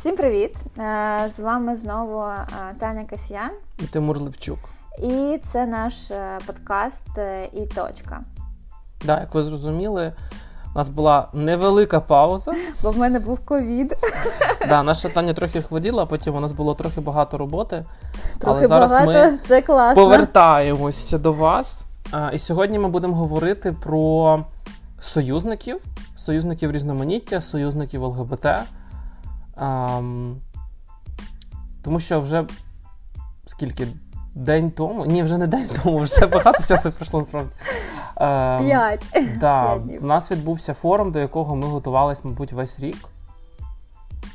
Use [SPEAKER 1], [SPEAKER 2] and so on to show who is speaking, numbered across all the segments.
[SPEAKER 1] Всім привіт! Е, з вами знову е, Таня Касьян
[SPEAKER 2] і Тимур Левчук.
[SPEAKER 1] І це наш е, подкаст і точка.
[SPEAKER 2] Да, як ви зрозуміли, у нас була невелика пауза.
[SPEAKER 1] Бо в мене був ковід.
[SPEAKER 2] Да, Наша Таня трохи хворіла, потім у нас було трохи багато роботи.
[SPEAKER 1] Трохи але зараз багато, ми це класно.
[SPEAKER 2] повертаємося до вас. І сьогодні ми будемо говорити про союзників, союзників різноманіття, союзників ЛГБТ. Um, тому що вже скільки день тому, ні, вже не день тому, вже багато часу пройшло насправді.
[SPEAKER 1] Um, П'ять.
[SPEAKER 2] Так, У нас відбувся форум, до якого ми готувалися, мабуть, весь рік.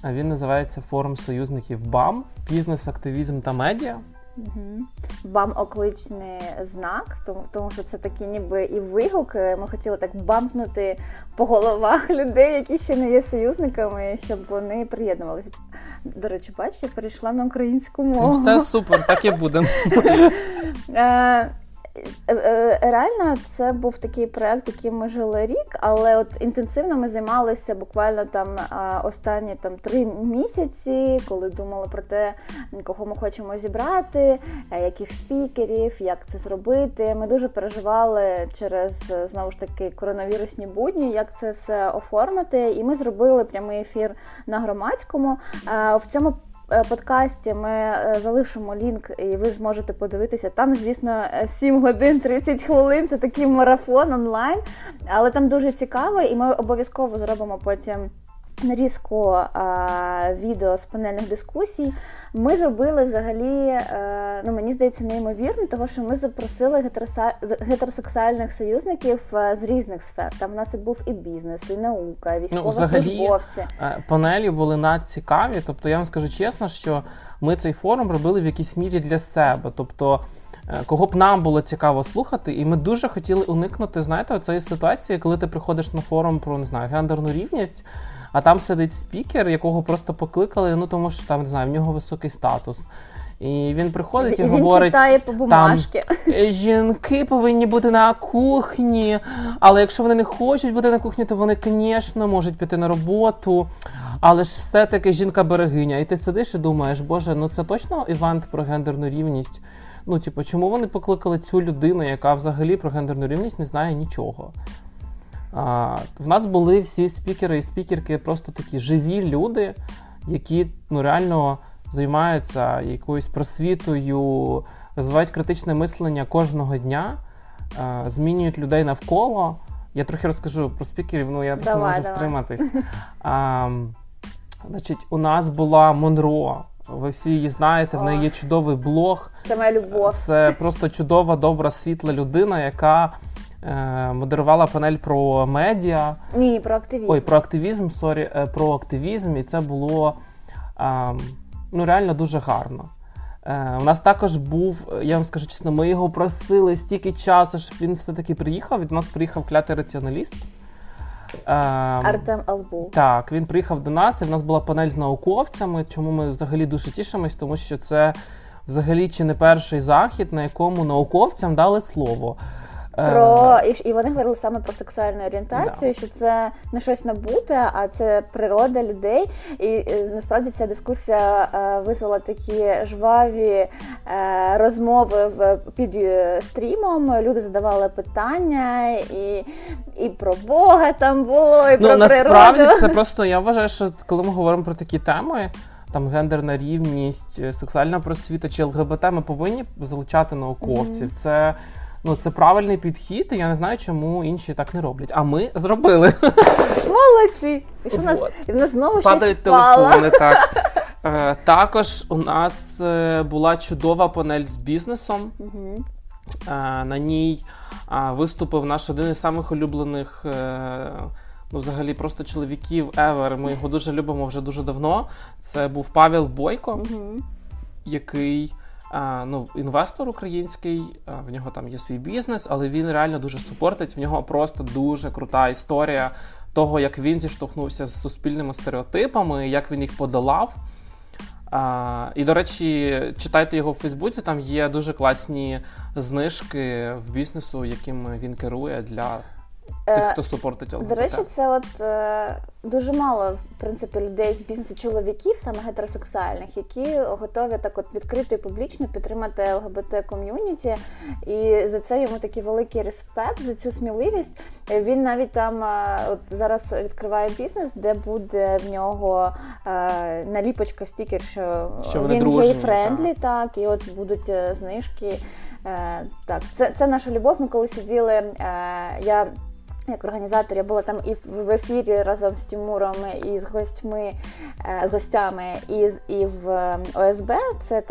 [SPEAKER 2] Він називається Форум союзників БАМ, бізнес, активізм та медіа.
[SPEAKER 1] Угу. Бам окличний знак, тому тому що це такі ніби і вигук. Ми хотіли так бампнути по головах людей, які ще не є союзниками, щоб вони приєднувалися. До речі, бачиш, я перейшла на українську мову.
[SPEAKER 2] Ну, Все супер, так і будемо.
[SPEAKER 1] Е, Е, е, реально, це був такий проект, яким ми жили рік, але от інтенсивно ми займалися буквально там останні там три місяці, коли думали про те, кого ми хочемо зібрати, е, яких спікерів, як це зробити. Ми дуже переживали через знову ж таки коронавірусні будні, як це все оформити. І ми зробили прямий ефір на громадському. В цьому Е, подкасті ми е, залишимо лінк, і ви зможете подивитися. Там, звісно, 7 годин 30 хвилин. Це такий марафон онлайн, але там дуже цікаво, і ми обов'язково зробимо потім нарізку а, відео з панельних дискусій. Ми зробили взагалі, а, е, ну мені здається, неймовірно, тому що ми запросили гетероса... гетеросексуальних союзників з різних сфер. Там в нас і був і бізнес, і наука, і військовослужбовці.
[SPEAKER 2] Ну, панелі були надцікаві. Тобто, я вам скажу чесно, що ми цей форум робили в якійсь мірі для себе. Тобто. Е, кого б нам було цікаво слухати, і ми дуже хотіли уникнути, знаєте, цієї ситуації, коли ти приходиш на форум про не знаю гендерну рівність, а там сидить спікер, якого просто покликали, ну тому що там не знаю, в нього високий статус. І він приходить і, і говорить,
[SPEAKER 1] читає по бумажки.
[SPEAKER 2] Там, «Е, жінки повинні бути на кухні, але якщо вони не хочуть бути на кухні, то вони, звісно, можуть піти на роботу. Але ж все-таки жінка-берегиня. І ти сидиш і думаєш, боже, ну це точно івент про гендерну рівність. Ну, типу, чому вони покликали цю людину, яка взагалі про гендерну рівність не знає нічого? А, В нас були всі спікери і спікерки просто такі живі люди, які ну, реально займаються якоюсь просвітою, розвивають критичне мислення кожного дня, а, змінюють людей навколо. Я трохи розкажу про спікерів, ну я просто не можу давай. втриматись. А, Значить, у нас була Монро. Ви всі її знаєте, в неї є чудовий блог.
[SPEAKER 1] Це моя любов.
[SPEAKER 2] Це просто чудова, добра, світла людина, яка е, модерувала панель про медіа.
[SPEAKER 1] Ні, про активізм.
[SPEAKER 2] Ой, про активізм, sorry, е, про активізм, і це було е, ну, реально дуже гарно. Е, У нас також був, я вам скажу чесно, ми його просили стільки часу, щоб він все-таки приїхав. Від нас приїхав клятий раціоналіст.
[SPEAKER 1] Ем, Артем Албу.
[SPEAKER 2] Так, він приїхав до нас, і в нас була панель з науковцями, чому ми взагалі дуже тішимось, тому що це взагалі чи не перший захід, на якому науковцям дали слово.
[SPEAKER 1] Про е, і і вони говорили саме про сексуальну орієнтацію, да. що це не щось набуте, а це природа людей. І, і насправді ця дискусія е, визвала такі жваві е, розмови в під стрімом. Люди задавали питання, і і про Бога там було, і
[SPEAKER 2] ну,
[SPEAKER 1] про
[SPEAKER 2] насправді
[SPEAKER 1] природу.
[SPEAKER 2] це просто я вважаю, що коли ми говоримо про такі теми. Там гендерна рівність, сексуальна просвіта чи ЛГБТ, ми повинні залучати науковців. Mm-hmm. Це Ну, це правильний підхід, і я не знаю, чому інші так не роблять. А ми зробили.
[SPEAKER 1] Молодці! І що в нас і в нас знову
[SPEAKER 2] Падають
[SPEAKER 1] щось телефони.
[SPEAKER 2] Так Е, також у нас е, була чудова панель з бізнесом. Е, на ній е, виступив наш один із самих улюблених. Е, Ну, взагалі, просто чоловіків ever. Ми його дуже любимо вже дуже давно. Це був Павел Бойко, угу. який ну, інвестор український, в нього там є свій бізнес, але він реально дуже супортить. В нього просто дуже крута історія того, як він зіштовхнувся з суспільними стереотипами, як він їх подолав. А, І, до речі, читайте його в Фейсбуці, там є дуже класні знижки в бізнесу, яким він керує для тих, хто супортить ЛГБТ?
[SPEAKER 1] До речі, це от е, дуже мало в принципі людей з бізнесу чоловіків, саме гетеросексуальних, які готові так от відкрито і публічно підтримати ЛГБТ ком'юніті. І за це йому такий великий респект за цю сміливість. Він навіть там е, от зараз відкриває бізнес, де буде в нього е, наліпочка стікер, що,
[SPEAKER 2] Що
[SPEAKER 1] він gay-friendly, так, і от будуть е, знижки. Е, так, це, це наша любов. Ми коли сиділи. Е, я як організатор я була там і в ефірі разом з Тимуром, і з гостьми, е, з гостями, і і в ОСБ. Це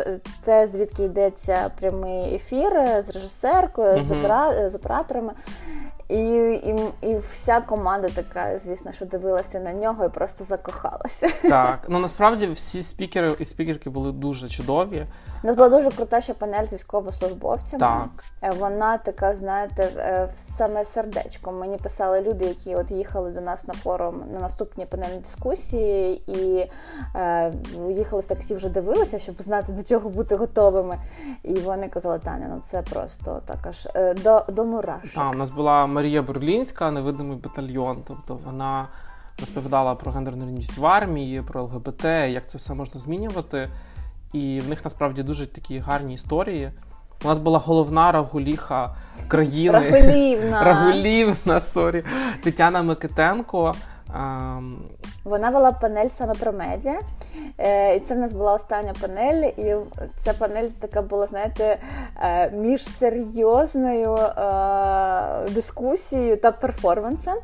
[SPEAKER 1] те, звідки йдеться прямий ефір з режисеркою, з, опера, з операторами. І, і і, вся команда така, звісно, що дивилася на нього і просто закохалася.
[SPEAKER 2] Так, ну насправді всі спікери і спікерки були дуже чудові.
[SPEAKER 1] У нас була дуже крута ще панель з військовослужбовцями.
[SPEAKER 2] Так.
[SPEAKER 1] Е, вона така, знаєте, е, саме сердечко. Мені писали люди, які от їхали до нас на форум на наступні панельні дискусії, і е, їхали в таксі, вже дивилися, щоб знати до чого бути готовими. І вони казали, Таня, ну це просто так аж е, до до мурашок.
[SPEAKER 2] Так, у нас була Марія Берлінська, невидимий батальйон. Тобто вона розповідала про гендерну рівність в армії, про ЛГБТ, як це все можна змінювати. І в них насправді дуже такі гарні історії. У нас була головна рагуліха країни
[SPEAKER 1] Рагулівна,
[SPEAKER 2] Рагулівна, sorry, Тетяна Микитенко.
[SPEAKER 1] Вона вела панель саме про медіа. Е, і це в нас була остання панель, і ця панель така була, знаєте, е, між серйозною е, дискусією та перформансом.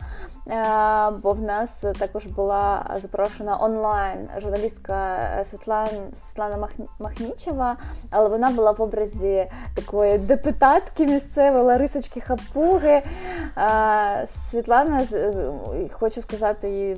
[SPEAKER 1] Бо в нас також була запрошена онлайн журналістка Світлана Світлана Махнічева, але вона була в образі такої депутатки місцевої Ларисочки Хапуги. Світлана хочу сказати їй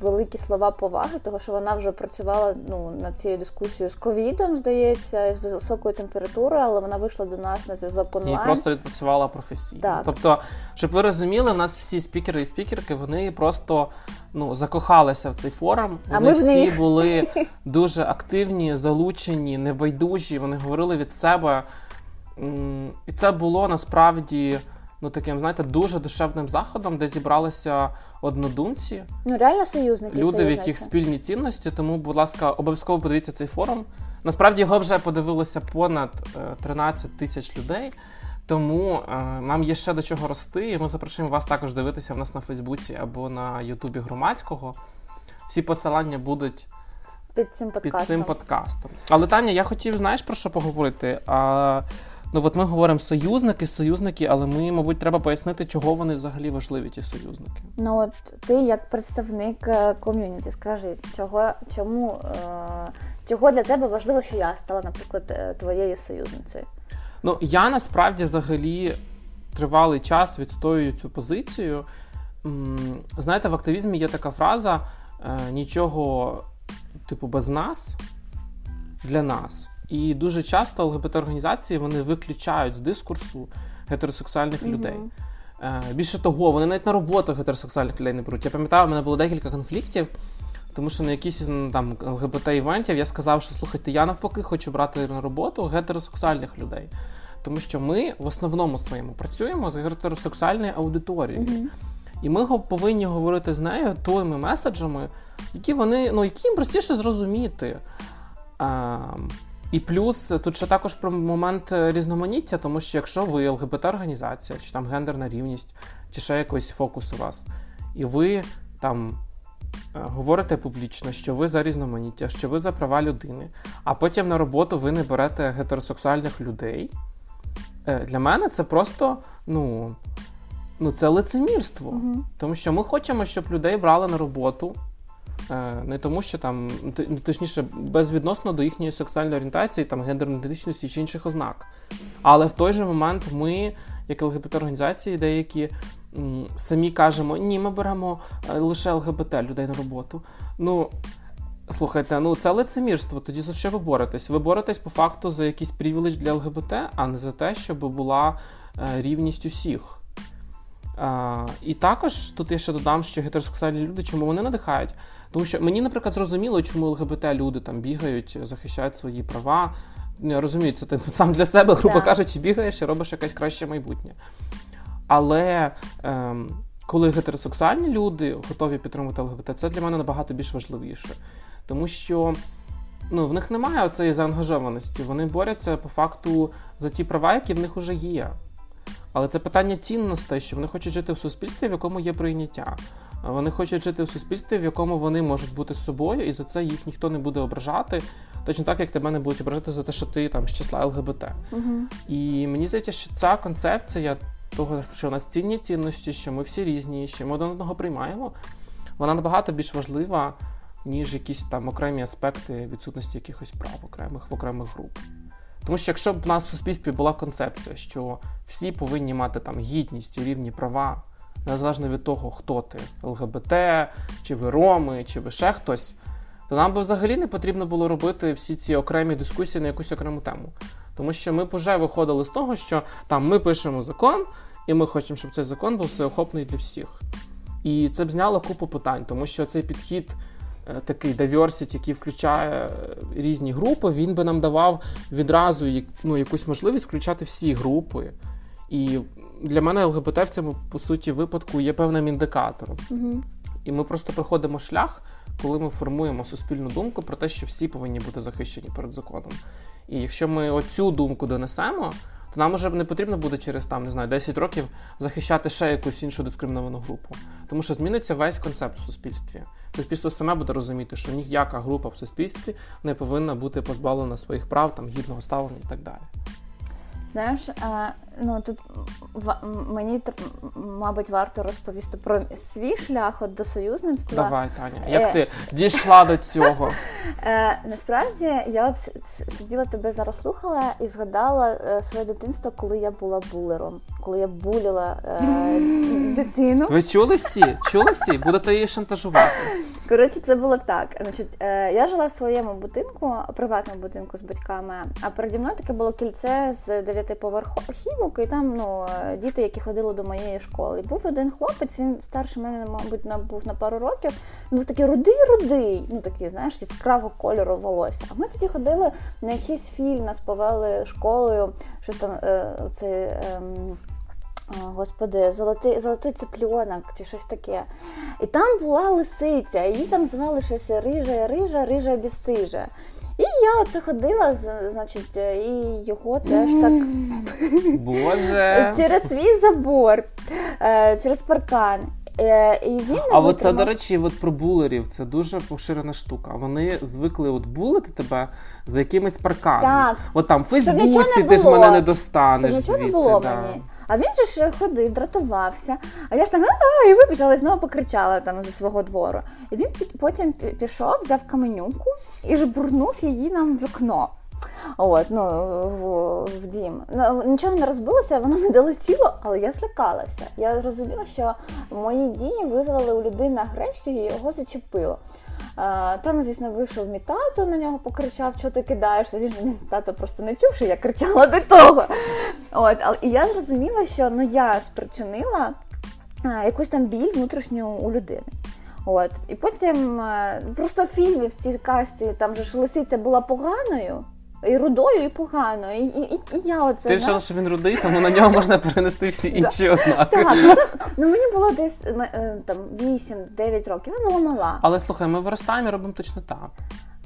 [SPEAKER 1] великі слова поваги, тому що вона вже працювала ну, над цією дискусією з ковідом, здається, з високою температурою, але вона вийшла до нас на зв'язок онлайн.
[SPEAKER 2] І просто відпрацювала професійно. Так. Тобто, щоб ви розуміли, у нас всі спікери і спікерки вони просто ну, закохалися в цей форум.
[SPEAKER 1] А
[SPEAKER 2] вони
[SPEAKER 1] ми
[SPEAKER 2] всі були дуже активні, залучені, небайдужі. Вони говорили від себе. І це було насправді ну таким, знаєте, дуже душевним заходом, де зібралися однодумці.
[SPEAKER 1] Ну, реально союзники.
[SPEAKER 2] Люди, в яких спільні цінності. Тому, будь ласка, обов'язково подивіться цей форум. Насправді його вже подивилося понад 13 е, тисяч людей. Тому е, нам є ще до чого рости, і ми запрошуємо вас також дивитися в нас на Фейсбуці або на Ютубі громадського. Всі посилання будуть
[SPEAKER 1] під цим подкастом.
[SPEAKER 2] Під цим подкастом. Але Таня, я хотів, знаєш, про що поговорити? А, Ну от ми говоримо союзники, союзники, але ми, мабуть, треба пояснити, чого вони взагалі важливі, ті союзники.
[SPEAKER 1] Ну от ти як представник е, ком'юніті, скажи, чого чому е, чого для тебе важливо, що я стала, наприклад, е, твоєю союзницею?
[SPEAKER 2] Ну я насправді взагалі тривалий час відстоюю цю позицію. Знаєте, в активізмі є така фраза: нічого, типу, без нас для нас. І дуже часто ЛГБТ-організації вони виключають з дискурсу гетеросексуальних mm-hmm. людей. Е, більше того, вони навіть на роботу гетеросексуальних людей не беруть. Я пам'ятаю, у мене було декілька конфліктів, тому що на якійсь там ЛГБТ-івентів я сказав, що слухайте, я навпаки хочу брати на роботу гетеросексуальних людей. Тому що ми в основному своєму працюємо з гетеросексуальною аудиторією. Mm-hmm. І ми повинні говорити з нею тими меседжами, які вони, ну, які їм простіше зрозуміти. А, і плюс тут ще також про момент е, різноманіття, тому що якщо ви ЛГБТ-організація, чи там гендерна рівність, чи ще якийсь фокус у вас, і ви там говорите публічно, що ви за різноманіття, що ви за права людини, а потім на роботу ви не берете гетеросексуальних людей. Е, для мене це просто, ну, ну це лицемірство. Угу. Тому що ми хочемо, щоб людей брали на роботу. Е, не тому, що там ну, точніше безвідносно до їхньої сексуальної орієнтації, там гендерної ідентичності чи інших ознак. Але в той же момент ми, як ЛГБТ-організації, деякі самі кажемо, ні, ми беремо е, лише ЛГБТ людей на роботу. Ну. Слухайте, ну це лицемірство. Тоді за що ви боретесь? Ви боретесь по факту за якийсь привіледж для ЛГБТ, а не за те, щоб була е, рівність усіх. А, І також тут я ще додам, що гетеросексуальні люди, чому вони надихають? Тому що мені, наприклад, зрозуміло, чому ЛГБТ люди там бігають, захищають свої права. Я розумію, це ти сам для себе, грубо yeah. кажучи, бігаєш і робиш якесь краще майбутнє. Але ем, коли гетеросексуальні люди готові підтримувати ЛГБТ, це для мене набагато більш важливіше. Тому що ну, в них немає цієї заангажованості. Вони борються по факту за ті права, які в них вже є. Але це питання цінностей, що вони хочуть жити в суспільстві, в якому є прийняття. Вони хочуть жити в суспільстві, в якому вони можуть бути з собою, і за це їх ніхто не буде ображати. Точно так, як тебе не будуть ображати за те, що ти там з числа ЛГБТ.
[SPEAKER 1] Угу.
[SPEAKER 2] І мені здається, що ця концепція того, що у нас цінні цінності, що ми всі різні, що ми один одного приймаємо, вона набагато більш важлива, ніж якісь там окремі аспекти відсутності якихось прав окремих в окремих груп. Тому що якщо б в нас в суспільстві була концепція, що всі повинні мати там гідність і рівні права, незалежно від того, хто ти ЛГБТ, чи ви Роми, чи ви ще хтось, то нам би взагалі не потрібно було робити всі ці окремі дискусії на якусь окрему тему. Тому що ми б вже виходили з того, що там ми пишемо закон, і ми хочемо, щоб цей закон був всеохопний для всіх. І це б зняло купу питань, тому що цей підхід. Е, такий diversity, який включає е, різні групи, він би нам давав відразу ну, якусь можливість включати всі групи. І для мене ЛГБТ в цьому по суті випадку є певним індикатором.
[SPEAKER 1] Угу.
[SPEAKER 2] І ми просто проходимо шлях, коли ми формуємо суспільну думку про те, що всі повинні бути захищені перед законом. І якщо ми оцю думку донесемо, то нам вже не потрібно буде через там не знаю 10 років захищати ще якусь іншу дискриміновану групу, тому що зміниться весь концепт в суспільстві. Суспільство саме буде розуміти, що ніяка група в суспільстві не повинна бути позбавлена своїх прав, там гідного ставлення і так далі.
[SPEAKER 1] Знаєш, ну тут мені мабуть варто розповісти про свій шлях от до союзництва.
[SPEAKER 2] Давай, Таня, як е... ти дійшла до цього?
[SPEAKER 1] Е, Насправді я от сиділа тебе зараз слухала і згадала е, своє дитинство, коли я була булером, коли я буліла дитину.
[SPEAKER 2] Ви чули всі? Чули всі? Будете її шантажувати?
[SPEAKER 1] Коротше, це було так. Значить, я жила в своєму будинку, приватному будинку з батьками, а переді мною таке було кільце з дев'ятиповерхівок, і там ну, діти, які ходили до моєї школи. І був один хлопець, він старший мене, мабуть, на, був на пару років. Він був такий рудий-рудий, ну такий, знаєш, яскравого кольору волосся. А ми тоді ходили на якийсь фільм, нас повели школою, що там е, оце. Е, Господи, золотий золотий цепльонок чи щось таке. І там була лисиця, її там звали щось рижа, рижа, рижа бістижа. І я оце ходила, значить, і його теж так
[SPEAKER 2] Боже.
[SPEAKER 1] через свій забор, е, через паркан. Е, і він
[SPEAKER 2] А от це, до речі, от про булерів це дуже поширена штука. Вони звикли от булити тебе за якимись парканами.
[SPEAKER 1] Так.
[SPEAKER 2] От там в Фейсбуці ти ж мене не достанеш. Щоб
[SPEAKER 1] нічого
[SPEAKER 2] звідти,
[SPEAKER 1] не було
[SPEAKER 2] да.
[SPEAKER 1] мені. А він же ж ходив, дратувався. А я ж так а і вибіжала і знову покричала там зі свого двору. І він потім пішов, взяв каменюку і жбурнув її нам в вікно. От, ну, в, в дім. Ну, Нічого не розбилося, воно не долетіло, але я злякалася. Я зрозуміла, що мої дії визвали у людини агресію і його зачепило. Там, звісно, вийшов мій тато, на нього покричав, що ти кидаєшся. Звісно, тато просто не чув, що я кричала до того. От, але І я зрозуміла, що ну, я спричинила якусь там біль внутрішню у людини. От. І потім просто фільмів в цій касті там же ж лисиця була поганою і рудою, і погано. І і, і, і я оце...
[SPEAKER 2] Ти вважала, що він рудий, тому на нього можна перенести всі інші ознаки.
[SPEAKER 1] Так, ну, це, ну мені було десь е, там 8-9 років, я була мала.
[SPEAKER 2] Але слухай, ми виростаємо і робимо точно так.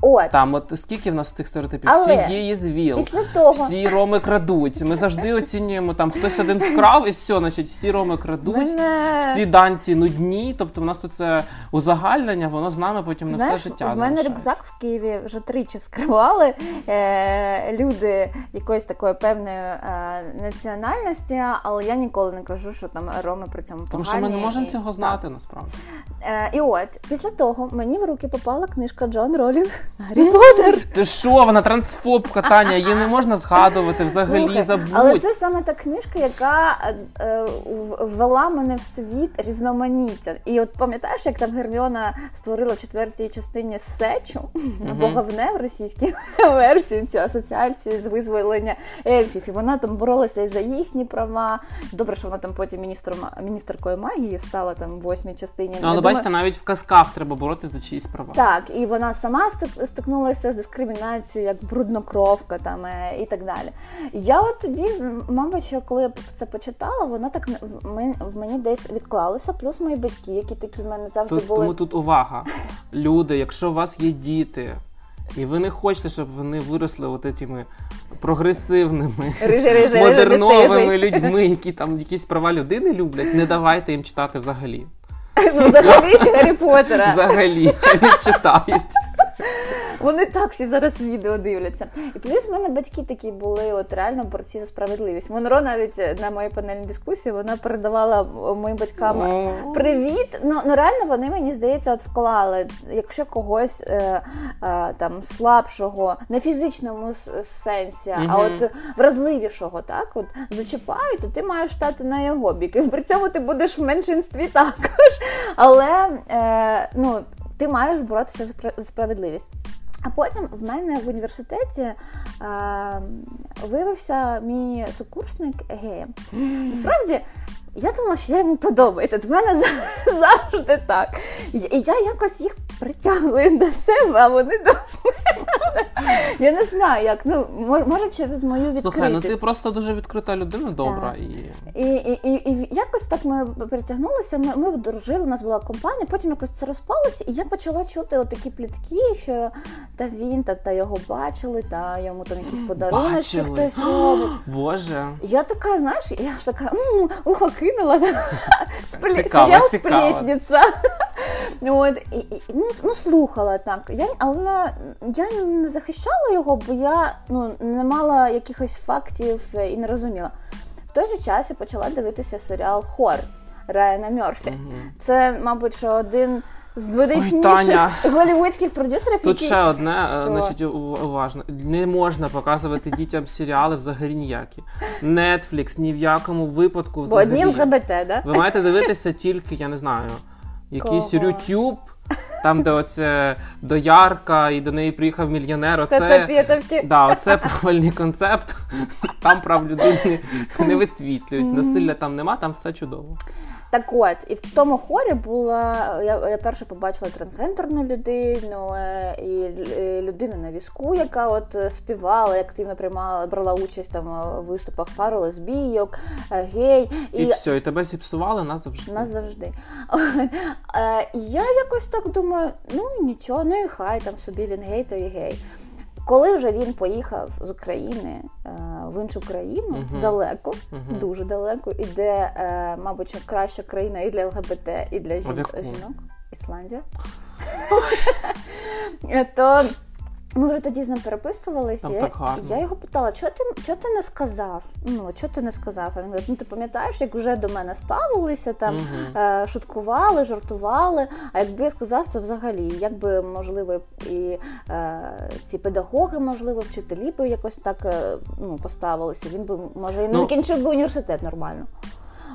[SPEAKER 1] От.
[SPEAKER 2] Там, от скільки в нас цих стереотипів?
[SPEAKER 1] Але
[SPEAKER 2] всі є з ВІЛ,
[SPEAKER 1] після того...
[SPEAKER 2] всі роми крадуть. Ми завжди оцінюємо там хтось один вкрав, і все, значить, всі роми крадуть,
[SPEAKER 1] мене...
[SPEAKER 2] всі данці нудні. Тобто, в нас тут це узагальнення, воно з нами потім
[SPEAKER 1] Знаєш,
[SPEAKER 2] на все життя.
[SPEAKER 1] В мене рюкзак в Києві вже тричі вскривали е, люди якоїсь такої певної е, національності, але я ніколи не кажу, що там роми при цьому погані.
[SPEAKER 2] Тому що ми не можемо
[SPEAKER 1] і...
[SPEAKER 2] цього знати насправді.
[SPEAKER 1] Е, І от після того мені в руки попала книжка Джон Ролінг. Гаррі Поттер.
[SPEAKER 2] Ти що, вона трансфобка, Таня, її не можна згадувати взагалі
[SPEAKER 1] Слухай,
[SPEAKER 2] забудь.
[SPEAKER 1] Але це саме та книжка, яка е, ввела мене в світ різноманіття. І от пам'ятаєш, як там Герміона створила в четвертій частині сечу або говне в російській версії цю асоціацію з визволення ельфів. І вона там боролася і за їхні права. Добре, що вона там потім міністром міністеркою магії стала там в восьмій частині.
[SPEAKER 2] Ну, але бачите, навіть в казках треба боротися за чиїсь права.
[SPEAKER 1] Так, і вона сама стикнулася з дискримінацією, як бруднокровка там е, і так далі. Я от тоді, мабуть, що коли я це почитала, воно так в мені десь відклалося. Плюс мої батьки, які такі в мене завжди
[SPEAKER 2] тут,
[SPEAKER 1] були.
[SPEAKER 2] Тому тут увага. Люди, якщо у вас є діти. І ви не хочете, щоб вони виросли от этими прогресивними,
[SPEAKER 1] рижи, рижи,
[SPEAKER 2] модерновими рижи. людьми, які там якісь права людини люблять, не давайте їм читати взагалі.
[SPEAKER 1] Ну, Взагалі чи Гаррі Поттера?
[SPEAKER 2] Взагалі, хай не читають.
[SPEAKER 1] Вони так всі зараз відео дивляться. І плюс в мене батьки такі були, от реально борці за справедливість. Монро навіть на моїй панельній дискусії вона передавала моїм батькам привіт. Ну ну реально вони мені здається, от вклали. Якщо когось е, е, там слабшого, не фізичному сенсі, mm-hmm. а от вразливішого, так от зачіпають, то ти маєш стати на його бік. І при цьому ти будеш в меншинстві також. Але е, ну. Ти маєш боротися за справедливість. А потім в мене в університеті е, виявився мій сукурсник геєм. Насправді, я думала, що я йому подобаюся. До мене завжди так. І я якось їх притягую до себе, а вони до Я не знаю, як. Ну, може, через мою відкритість.
[SPEAKER 2] Слухай, ну ти просто дуже відкрита людина, добра.
[SPEAKER 1] І і, і, і, і якось так ми притягнулися, ми ми дружили, у нас була компанія, потім якось це розпалося, і я почала чути такі плітки, що та він, та та його бачили, та йому там якісь подарунки хтось робить.
[SPEAKER 2] Боже.
[SPEAKER 1] Я така, знаєш, я така ухо кинула. Серіал сплетниця. От, і, і, ну, ну, слухала так. Я, Але я не захищала його, бо я ну, не мала якихось фактів і не розуміла. В той же час я почала дивитися серіал Хор Райана Мерфі. Угу. Це, мабуть, що один з видатніших голівудських продюсерів.
[SPEAKER 2] Тут які... ще одне, що? значить, уважно. Не можна показувати дітям серіали взагалі ніякі. Netflix ні в якому випадку взагалі.
[SPEAKER 1] Бо одні ЛГБТ, да?
[SPEAKER 2] Ви маєте дивитися тільки, я не знаю, якийсь YouTube, там, де оце доярка, і до неї приїхав мільйонер. Оце, да, оце правильний концепт. Там прав людини не висвітлюють. Насилля там нема, там все чудово.
[SPEAKER 1] Так от, і в тому хорі була я я перше побачила трансгендерну людину е, і людину на візку, яка от е, співала, активно приймала, брала участь там у виступах пару лесбійок, е, гей.
[SPEAKER 2] І, і все, і тебе зіпсували назавжди.
[SPEAKER 1] Назавжди. Я якось так думаю, ну нічого, ну і хай там собі він гей, то і гей. Коли вже він поїхав з України е, в іншу країну uh-huh. далеко, uh-huh. дуже далеко, і де, е, мабуть, краща країна і для ЛГБТ, і для жінок, жінок Ісландія, то ми вже тоді з ним переписувалися. Я, я його питала, що ти що ти не сказав? Ну, що ти не сказав? А він говорить, ну ти пам'ятаєш, як вже до мене ставилися, там угу. е, шуткували, жартували. А якби я сказав це взагалі, як би можливо і е, ці педагоги, можливо, вчителі би якось так е, ну, поставилися. Він би може і не ну, закінчив би університет нормально.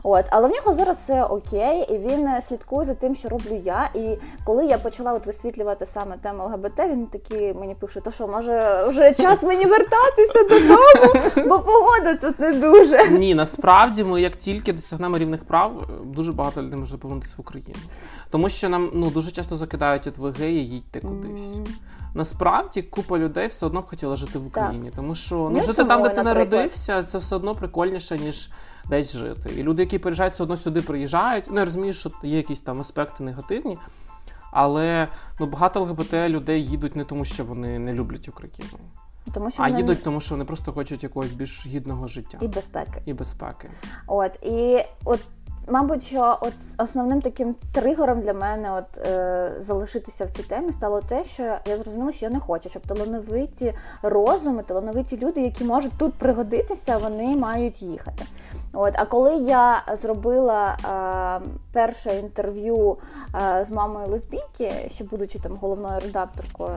[SPEAKER 1] От, але в нього зараз все окей, і він е, слідкує за тим, що роблю я. І коли я почала от висвітлювати саме тему ЛГБТ, він такий мені пише: то що, може, вже час мені вертатися додому, бо погода тут не дуже.
[SPEAKER 2] Ні, насправді ми як тільки досягнемо рівних прав, дуже багато людей може повернутися в Україну. Тому що нам ну дуже часто закидають от ви геї, їдьте кудись. Насправді купа людей все одно б хотіла жити в Україні, так. тому що ну, жити там, де ти народився, це все одно прикольніше, ніж десь жити. І люди, які приїжджають, все одно сюди приїжджають. Ну, я розумію, що є якісь там аспекти негативні, але ну, багато ЛГБТ людей їдуть не тому, що вони не люблять Україну. Тому що А вони... їдуть, тому що вони просто хочуть якогось більш гідного життя
[SPEAKER 1] і безпеки.
[SPEAKER 2] І безпеки.
[SPEAKER 1] От і от Мабуть, що от основним таким тригером для мене от е, залишитися в цій темі стало те, що я зрозуміла, що я не хочу, щоб талановиті розуми, талановиті люди, які можуть тут пригодитися, вони мають їхати. От, а коли я зробила е, перше інтерв'ю е, з мамою лесбійки, ще будучи там головною редакторкою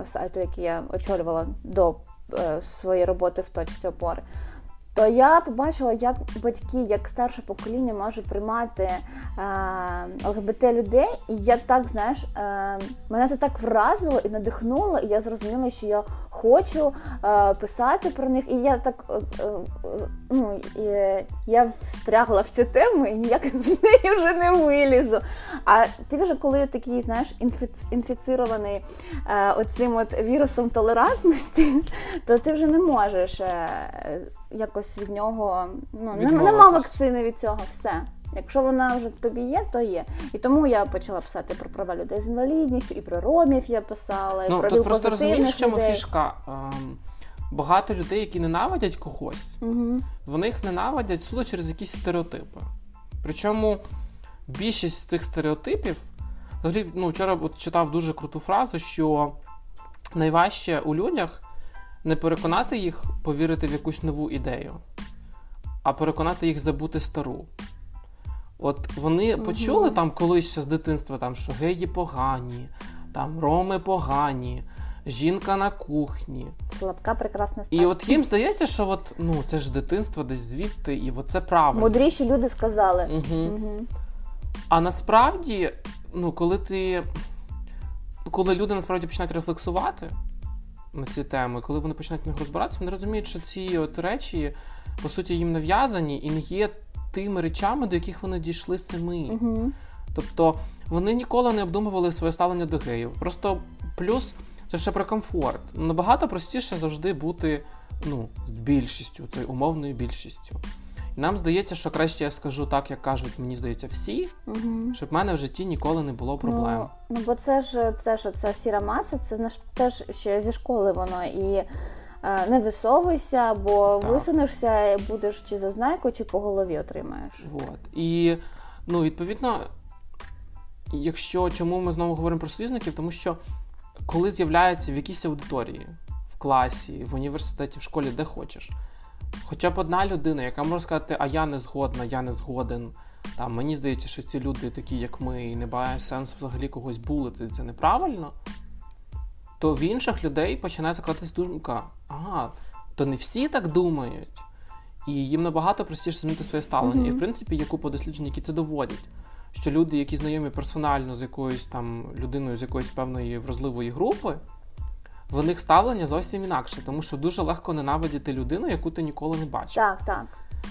[SPEAKER 1] е, сайту, який я очолювала до е, своєї роботи в точці опори то я побачила, як батьки, як старше покоління може приймати е, ЛГБТ людей, і я так знаєш, е, мене це так вразило і надихнуло, і я зрозуміла, що я хочу е, писати про них. І я так е, е, ну, я встрягла в цю тему і ніяк з неї вже не вилізу. А ти вже коли такий, знаєш, інфіц, інфіцірований е, оцим от вірусом толерантності, то ти вже не можеш якось від нього. Ну, нема вакцини від цього все. Якщо вона вже тобі є, то є. І тому я почала писати про права людей з інвалідністю, і про ромів я писала, і
[SPEAKER 2] ну,
[SPEAKER 1] про
[SPEAKER 2] тут просто розумієш, в чому
[SPEAKER 1] людей.
[SPEAKER 2] фішка. Ем, багато людей, які ненавидять когось,
[SPEAKER 1] угу.
[SPEAKER 2] вони їх ненавидять суто через якісь стереотипи. Причому більшість цих стереотипів, взагалі, ну, вчора от читав дуже круту фразу, що найважче у людях не переконати їх повірити в якусь нову ідею, а переконати їх забути стару. От вони угу. почули там колись ще з дитинства, там, що геї погані, там роми погані, жінка на кухні.
[SPEAKER 1] Слабка, прекрасна стать.
[SPEAKER 2] І от їм здається, що от, ну, це ж дитинство десь звідти, і от це правильно.
[SPEAKER 1] Мудріші люди сказали.
[SPEAKER 2] Угу. Угу. А насправді, ну, коли ти. Коли люди насправді починають рефлексувати на ці теми, коли вони починають в них розбиратися, вони розуміють, що ці от речі, по суті, їм нав'язані і не є тими речами, до яких вони дійшли самі.
[SPEAKER 1] Угу.
[SPEAKER 2] Тобто вони ніколи не обдумували своє ставлення до геїв. Просто плюс це ще про комфорт. Набагато простіше завжди бути ну, з більшістю, цією умовною більшістю. Нам здається, що краще я скажу так, як кажуть, мені здається, всі,
[SPEAKER 1] угу.
[SPEAKER 2] щоб в мене в житті ніколи не було проблем.
[SPEAKER 1] Ну, ну бо це ж це ж ця сіра маса, це наш теж ще зі школи воно і. Не висовуйся, бо так. висунешся, будеш чи за знайку, чи по голові отримаєш.
[SPEAKER 2] От. І ну, відповідно, якщо чому ми знову говоримо про союзників, тому що коли з'являється в якійсь аудиторії, в класі, в університеті, в школі, де хочеш, хоча б одна людина, яка може сказати, а я не згодна, я не згоден. Там, Мені здається, що ці люди такі, як ми, і не має сенсу взагалі когось булити, це неправильно то в інших людей починає закладатись думка: ага, то не всі так думають, і їм набагато простіше змінити своє ставлення. Mm-hmm. І в принципі є купа досліджень, які це доводять. Що люди, які знайомі персонально з якоюсь там людиною з якоїсь певної вразливої групи, в них ставлення зовсім інакше, тому що дуже легко ненавидіти людину, яку ти ніколи не бачив.
[SPEAKER 1] Так, так.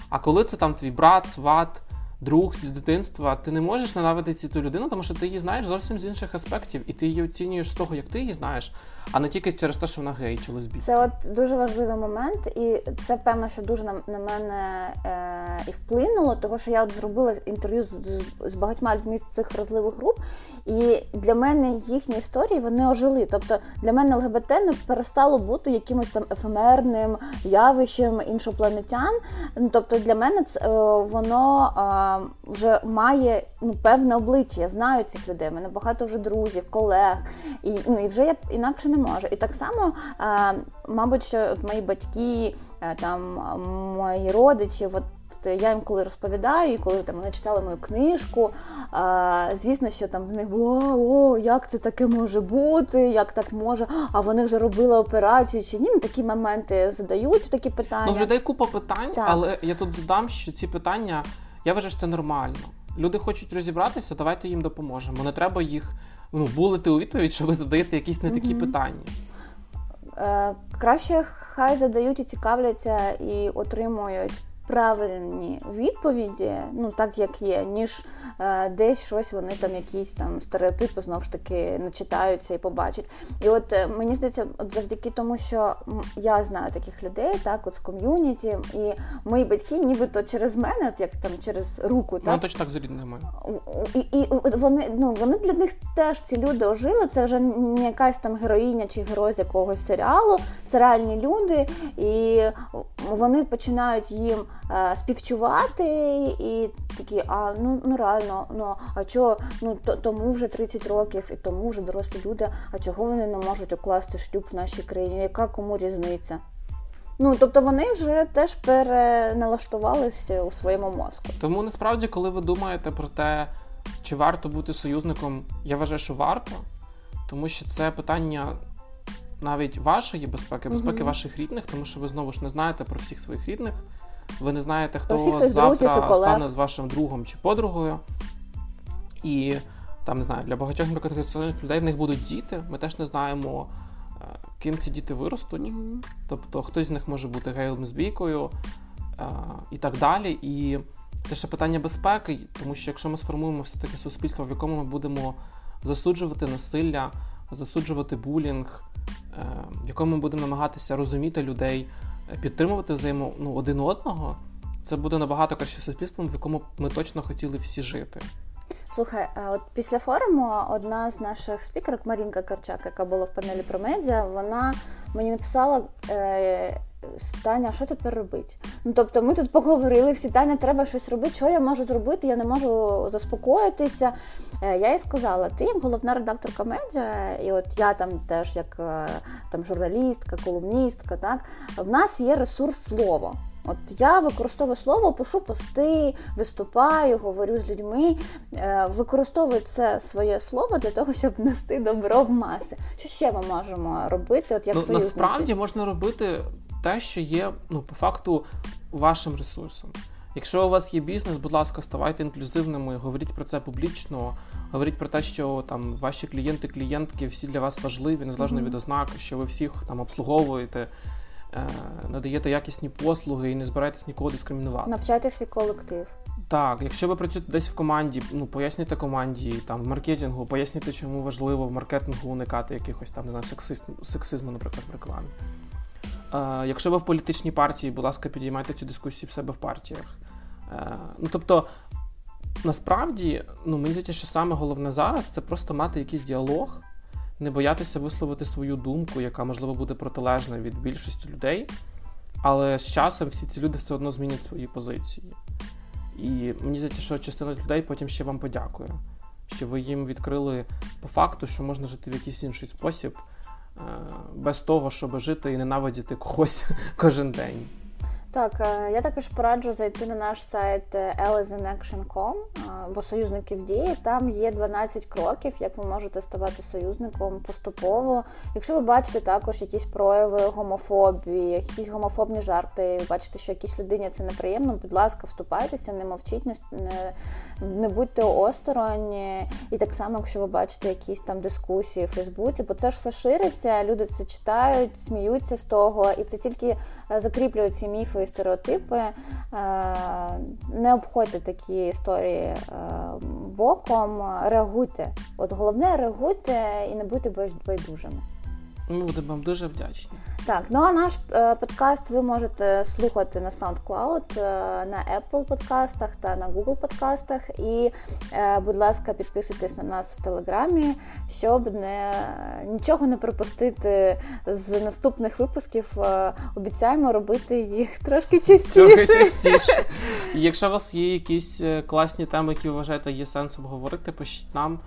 [SPEAKER 2] А коли це там твій брат, сват, друг з дитинства, ти не можеш ненавидити цю людину, тому що ти її знаєш зовсім з інших аспектів, і ти її оцінюєш з того, як ти її знаєш, а не тільки через те, що вона гей чи лесбійка.
[SPEAKER 1] Це от дуже важливий момент, і це певно, що дуже на, на мене е, і вплинуло, тому що я от зробила інтерв'ю з, з, з багатьма людьми з цих вразливих груп, і для мене їхні історії вони ожили. Тобто для мене ЛГБТ не перестало бути якимось там ефемерним явищем іншопланетян. Ну, тобто для мене це е, воно е, вже має ну, певне обличчя. Я знаю цих людей. У мене багато вже друзів, колег, і ну і вже я інакше не можу. І так само, е, мабуть, що от мої батьки, там мої родичі, от я їм коли розповідаю, і коли там вони читали мою книжку, а, звісно, що там в них було о, як це таке може бути, як так може, а вони вже робили операцію чи ні. Ну, такі моменти задають такі питання.
[SPEAKER 2] Ну, в людей купа питань, так. але я тут додам, що ці питання, я вважаю, що це нормально. Люди хочуть розібратися, давайте їм допоможемо. Не треба їх ну, булити у відповідь, що ви задаєте якісь не такі угу. питання.
[SPEAKER 1] Е, Краще хай задають і цікавляться і отримують правильні відповіді, ну так як є, ніж е, десь щось вони там якісь там стереотипи знову ж таки начитаються і побачать. І от е, мені здається, от завдяки тому, що я знаю таких людей, так от з ком'юніті, і мої батьки, нібито через мене, от як там через руку, так
[SPEAKER 2] Ну, точно так з рідними.
[SPEAKER 1] І, і вони ну вони для них теж ці люди ожили. Це вже не якась там героїня чи герой з якогось серіалу. Це реальні люди, і вони починають їм. Е, співчувати і такі, а ну ну реально, ну а чого ну то, тому вже 30 років і тому вже дорослі люди, а чого вони не можуть укласти шлюб в нашій країні? Яка кому різниця? Ну, тобто вони вже теж переналаштувалися у своєму мозку.
[SPEAKER 2] Тому насправді, коли ви думаєте про те, чи варто бути союзником, я вважаю, що варто, тому що це питання навіть вашої безпеки, безпеки mm-hmm. ваших рідних, тому що ви знову ж не знаєте про всіх своїх рідних. Ви не знаєте, хто завтра стане з вашим другом чи подругою. І там не знаю, для багатьох людей в них будуть діти. Ми теж не знаємо, е, ким ці діти виростуть.
[SPEAKER 1] Мгм.
[SPEAKER 2] Тобто хтось з них може бути геєм лесбійкою е, і так далі. І це ще питання безпеки, тому що якщо ми сформуємо все-таки суспільство, в якому ми будемо засуджувати насилля, засуджувати булінг, е, в якому ми будемо намагатися розуміти людей, підтримувати взаємо ну, один одного, це буде набагато краще суспільством, в якому ми точно хотіли всі жити.
[SPEAKER 1] Слухай, от після форуму одна з наших спікерок, Марінка Карчак, яка була в панелі про медіа, вона мені написала. Е- Таня, що тепер робити? Ну тобто, ми тут поговорили, всі Таня, треба щось робити. Що я можу зробити? Я не можу заспокоїтися. Е, Я їй сказала: ти головна редакторка медіа, і от я там теж як е, там журналістка, колумністка, так в нас є ресурс слова. От я використовую слово, пишу пости, виступаю, говорю з людьми, е, використовую це своє слово для того, щоб нести добро в маси. Що ще ми можемо робити? От як
[SPEAKER 2] Ну,
[SPEAKER 1] союзники?
[SPEAKER 2] насправді можна робити те, що є ну, по факту вашим ресурсом. Якщо у вас є бізнес, будь ласка, ставайте інклюзивними, говоріть про це публічно, говоріть про те, що там ваші клієнти, клієнтки всі для вас важливі, незалежно
[SPEAKER 1] Мгм.
[SPEAKER 2] від ознак, що ви всіх там обслуговуєте, надаєте якісні послуги і не збираєтесь нікого дискримінувати.
[SPEAKER 1] навчайте свій колектив.
[SPEAKER 2] Так, якщо ви працюєте десь в команді, ну пояснюйте команді, там в маркетингу, пояснюйте, чому важливо в маркетингу уникати якихось там не знаю, сексист, сексизму, наприклад, в рекламі. Е, якщо ви в політичній партії, будь ласка, підіймайте цю дискусію в себе в партіях. Е, ну тобто, насправді, ну мені здається, що саме головне зараз це просто мати якийсь діалог, не боятися висловити свою думку, яка можливо буде протилежна від більшості людей. Але з часом всі ці люди все одно змінять свої позиції. І мені здається, що частина людей потім ще вам подякує, що ви їм відкрили по факту, що можна жити в якийсь інший спосіб, е, без того, щоб жити і ненавидіти когось кожен день.
[SPEAKER 1] Так, е, я також пораджу зайти на наш сайт е, elizenaction.com, е, бо союзники в дії. Там є 12 кроків, як ви можете ставати союзником поступово. Якщо ви бачите також якісь прояви гомофобії, якісь гомофобні жарти, бачите, що якійсь людині це неприємно, будь ласка, вступайтеся, не мовчіть, не, не, будьте осторонь. І так само, якщо ви бачите якісь там дискусії в Фейсбуці, бо це ж все шириться, люди це читають, сміються з того, і це тільки е, закріплюють ці міфи і стереотипи. Е, Не обходьте такі історії е, боком, реагуйте. От головне реагуйте і не будьте бай- байдужими.
[SPEAKER 2] Ми будемо вам дуже вдячні.
[SPEAKER 1] Так, ну а наш е, подкаст ви можете слухати на SoundCloud, е, на Apple подкастах та на Google подкастах. І, е, будь ласка, підписуйтесь на нас в Телеграмі, щоб не, нічого не пропустити з наступних випусків. Е, обіцяємо робити їх трошки частіше.
[SPEAKER 2] Трохи частіше. Якщо у вас є якісь е, класні теми, які ви вважаєте є сенсом говорити, пишіть нам,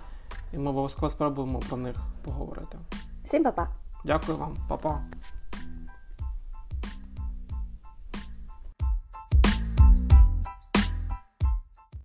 [SPEAKER 2] і ми обов'язково спробуємо про них поговорити.
[SPEAKER 1] Всім па-па!
[SPEAKER 2] Дякую вам, па-па.